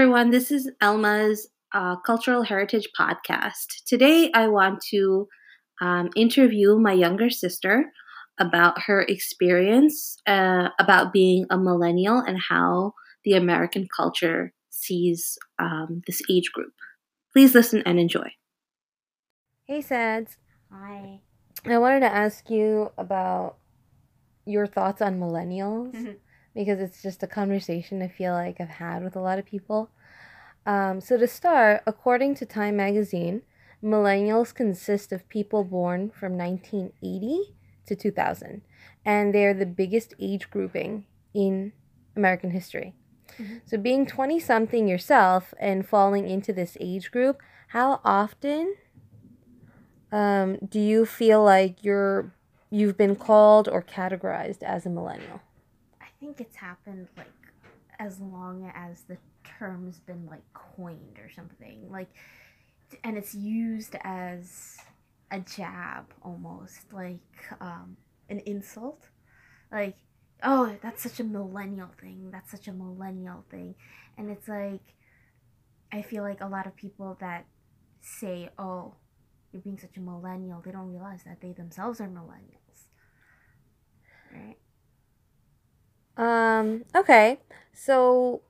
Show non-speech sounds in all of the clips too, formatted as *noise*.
everyone. This is Elma's uh, Cultural Heritage Podcast. Today, I want to um, interview my younger sister about her experience uh, about being a millennial and how the American culture sees um, this age group. Please listen and enjoy. Hey, Sads. Hi. I wanted to ask you about your thoughts on millennials Mm-hmm. because it's just a conversation I feel like I've had with a lot of people. Um, so, to start, according to Time magazine, millennials consist of people born from 1980 to 2000, and they're the biggest age grouping in American history. Mhm. So, being 20 something yourself and falling into this age group, how often um, do you feel like you're you've been called or categorized as a millennial? I think it's happened like as long as the term's been like coined or something. Like and it's used as a jab almost, like um an insult. Like, oh, that's such a millennial thing. That's such a millennial thing. And it's like I feel like a lot of people that say, "Oh, you're being such a millennial," they don't realize that they themselves are millennials. Right? Um, okay. So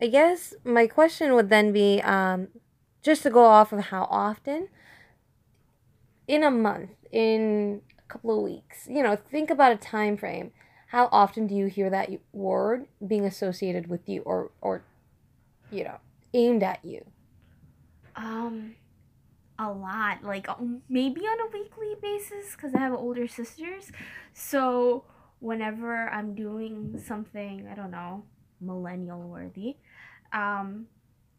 I guess my question would then be um just to go off of how often in a month, in a couple of weeks, you know, think about a time frame. How often do you hear that word being associated with you or or you know, aimed at you? Um, a lot. Like um, maybe on a weekly basis because I have older sisters. So whenever I'm doing something, I don't know, millennial worthy, um,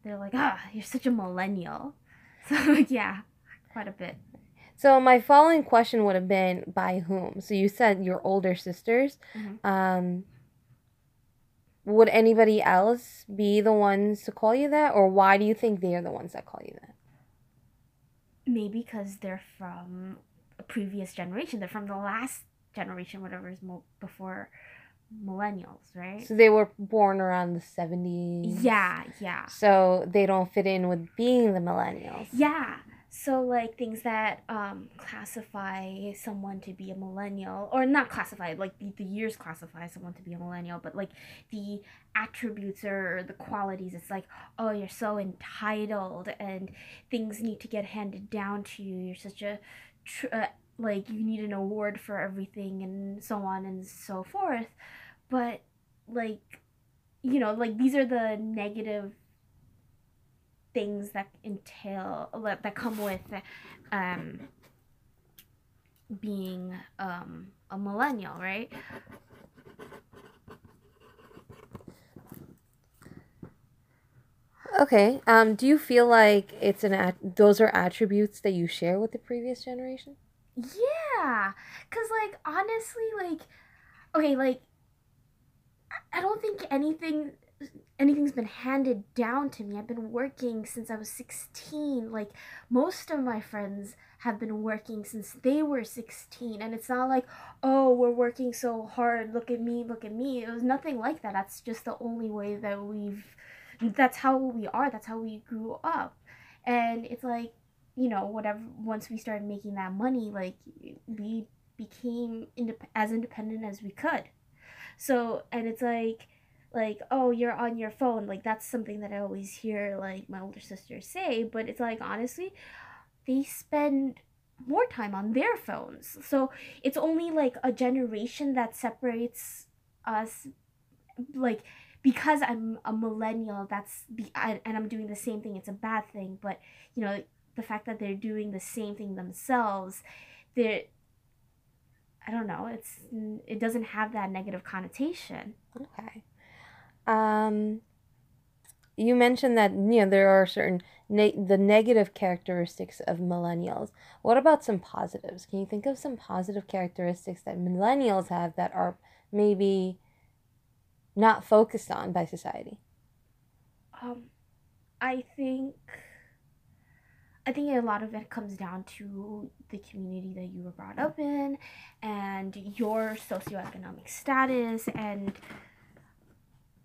they're like, ah, you're such a millennial. *laughs* So yeah, quite a bit. So my following question would have been by whom? So you said your older sisters. Mhm. Um, would anybody else be the ones to call you that, or why do you think they are the ones that call you that? Maybe because they're from a previous generation. They're from the last generation, whatever is mo- before millennials, right? So they were born around the seventies. Yeah, yeah. So they don't fit in with being the millennials. Yeah. So like things that um classify someone to be a millennial or not classify like the, the years classify someone to be a millennial but like the attributes or the qualities it's like oh you're so entitled and things need to get handed down to you. You're such a tr- uh, like you need an award for everything and so on and so forth. But like you know like these are the negative things that entail that come with um being um a millennial right Okay. Um, do you feel like it's an at- those are attributes that you share with the previous generation? yeah because like honestly like okay like i don't think anything anything's been handed down to me. I've been working since i was 16 like most of my friends have been working since they were 16 and it's not like oh we're working so hard look at me look at me. It was nothing like that. That's just the only way that we've that's how we are. That's how we grew up. And it's like you know whatever once we started making that money like we became indep- as independent as we could. So and it's like like oh you're on your phone. Like that's something that i always hear like my older sisters say but it's like honestly they spend more time on their phones. So it's only like a generation that separates us like because i'm a millennial that's the and i'm doing the same thing it's a bad thing but you know the fact that they're doing the same thing themselves they're i don't know it's it doesn't have that negative connotation. Okay. Um, you mentioned that you know there are certain ne- the negative characteristics of millennials. What about some positives? Can you think of some positive characteristics that millennials have that are maybe not focused on by society? um i think i think a lot of it comes down to the community that you were brought up in and your socioeconomic status and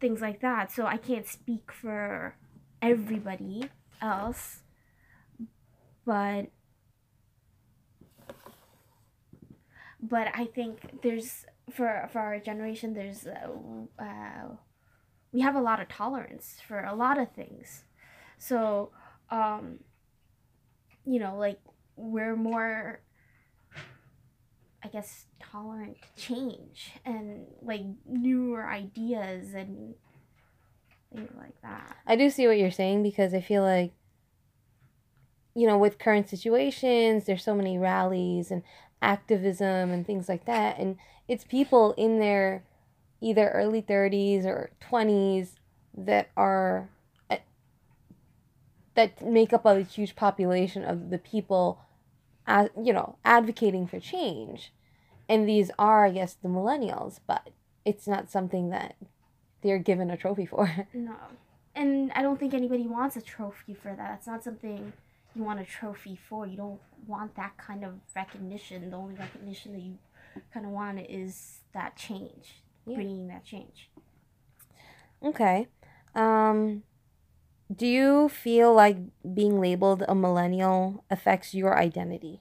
things like that. So I can't speak for everybody else, but but I think there's for for our generation there's uh, uh, we have a lot of tolerance for a lot of things. So um you know like we're more I guess tolerant to change and like newer ideas and things like that. I do see what you're saying because I feel like you know, with current situations, there's so many rallies and activism and things like that and it's people in their either early 30s or 20s that are eh, that make up a huge population of the people as you know advocating for change and these are i guess the millennials but it's not something that they're given a trophy for *laughs* No. And I don't think anybody wants a trophy for that. It's not something you want a trophy for. You don't want that kind of recognition. The only recognition that you kind of want is that change, Yeah. bringing that change. okay um do you feel like being labeled a millennial affects your identity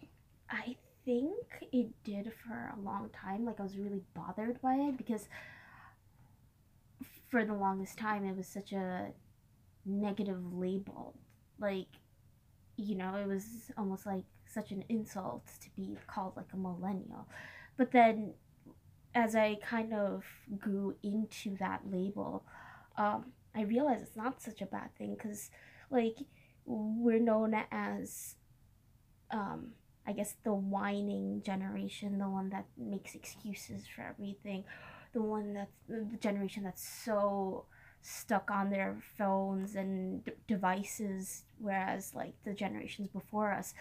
I think it did for a long time. Like I was really bothered by it because for the longest time it was such a negative label. Like, you know, it was almost like such an insult to be called like a millennial. But then as I kind of grew into that label, um, I realize it's not such a bad thing because, like, we're known as um, I guess the whining generation, the one that makes excuses for everything, the one that's the generation that's so stuck on their phones and d- devices, whereas like the generations before us,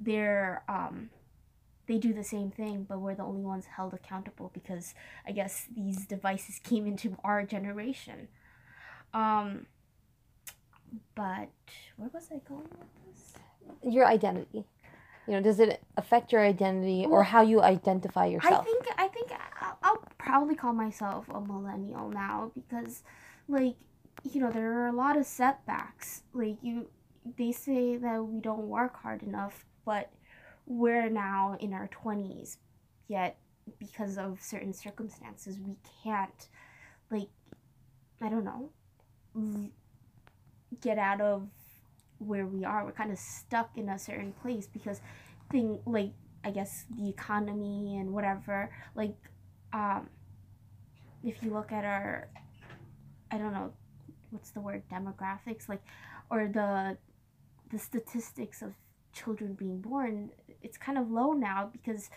they're um, they do the same thing, but we're the only ones held accountable because I guess these devices came into our generation. Um, but where was I going with this? your identity you know does it affect your identity or how you identify yourself I think I think I'll, I'll probably call myself a millennial now because, like, you know, there are a lot of setbacks. Like you, they say that we don't work hard enough, but we're now in our twenties, yet because of certain circumstances, we can't, like, I don't know, get out of where we are. We're kind of stuck in a certain place because thing like I guess the economy and whatever. Like, um, if you look at our, I don't know, what's the word demographics like, or the the statistics of children being born, it's kind of low now because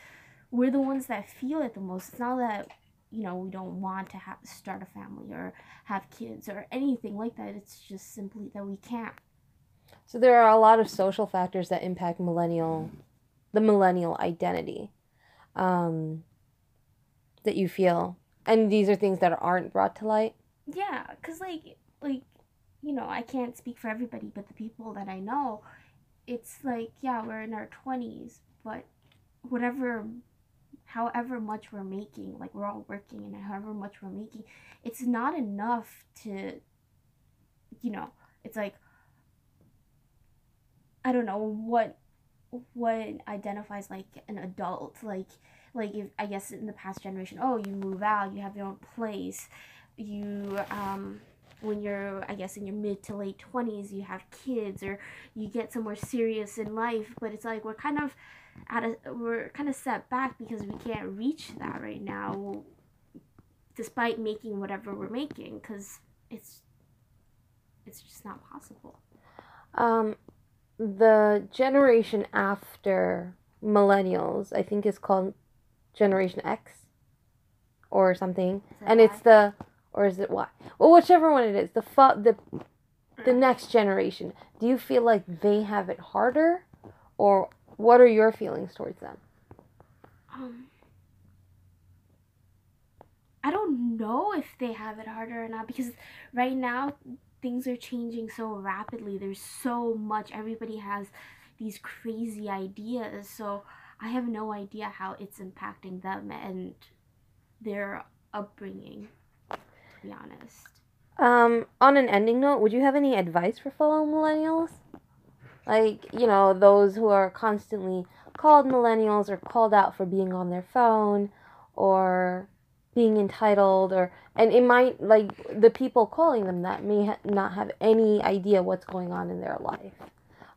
we're the ones that feel it the most. It's not that you know we don't want to have start a family or have kids or anything like that. It's just simply that we can't. So there are a lot of social factors that impact millennial, the millennial identity, um, that you feel, and these are things that aren't brought to light. Yeah, cause like like you know I can't speak for everybody, but the people that I know, it's like yeah we're in our twenties, but whatever, however much we're making, like we're all working, and however much we're making, it's not enough to, you know, it's like I don't know what what identifies like an adult like like if i guess in the past generation oh you move out you have your own place you um when you're i guess in your mid to late 20s you have kids or you get somewhere serious in life but it's like we're kind of at a we're kind of set back because we can't reach that right now despite making whatever we're making because it's it's just not possible Um, the generation after millennials, I think, is called Generation X, or something, and it's the or is it Y? Well, whichever one it is, the fu- the the next generation. Do you feel like they have it harder, or what are your feelings towards them? Um, I don't know if they have it harder or not because right now things are changing so rapidly. There's so much. Everybody has these crazy ideas. So I have no idea how it's impacting them and their upbringing, to be honest. Um, on an ending note, would you have any advice for fellow millennials? Like, you know, those who are constantly called millennials or called out for being on their phone or being entitled or and it might like the people calling them that may ha- not have any idea what's going on in their life.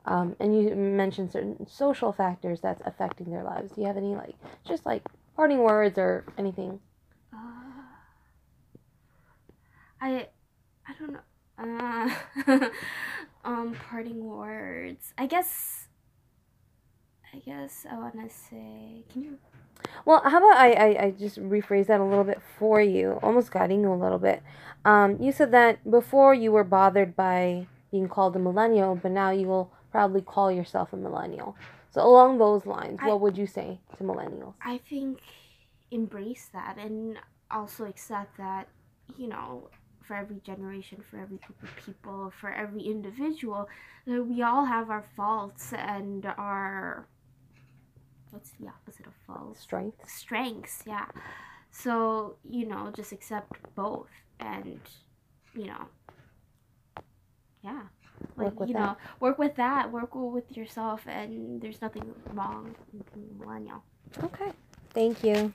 Um, and you mentioned certain social factors that's affecting their lives. Do you have any like just like parting words or anything? Uh, I I don't know. Uh, *laughs* um, parting words. I guess. I guess I wanna say. Can you? Well, how about I, I, I just rephrase that a little bit for you, almost guiding you a little bit. Um, you said that before you were bothered by being called a millennial, but now you will probably call yourself a millennial. So along those lines, I- what would you say to millennials? I think embrace that and also accept that you know for every generation, for every group of people, for every individual, that we all have our faults and our what's the opposite of faults? Strength. strengths yeah so you know just accept both and you know yeah like Work with you that. know work with that work with yourself and there's nothing wrong with being millennial Okay. Thank you.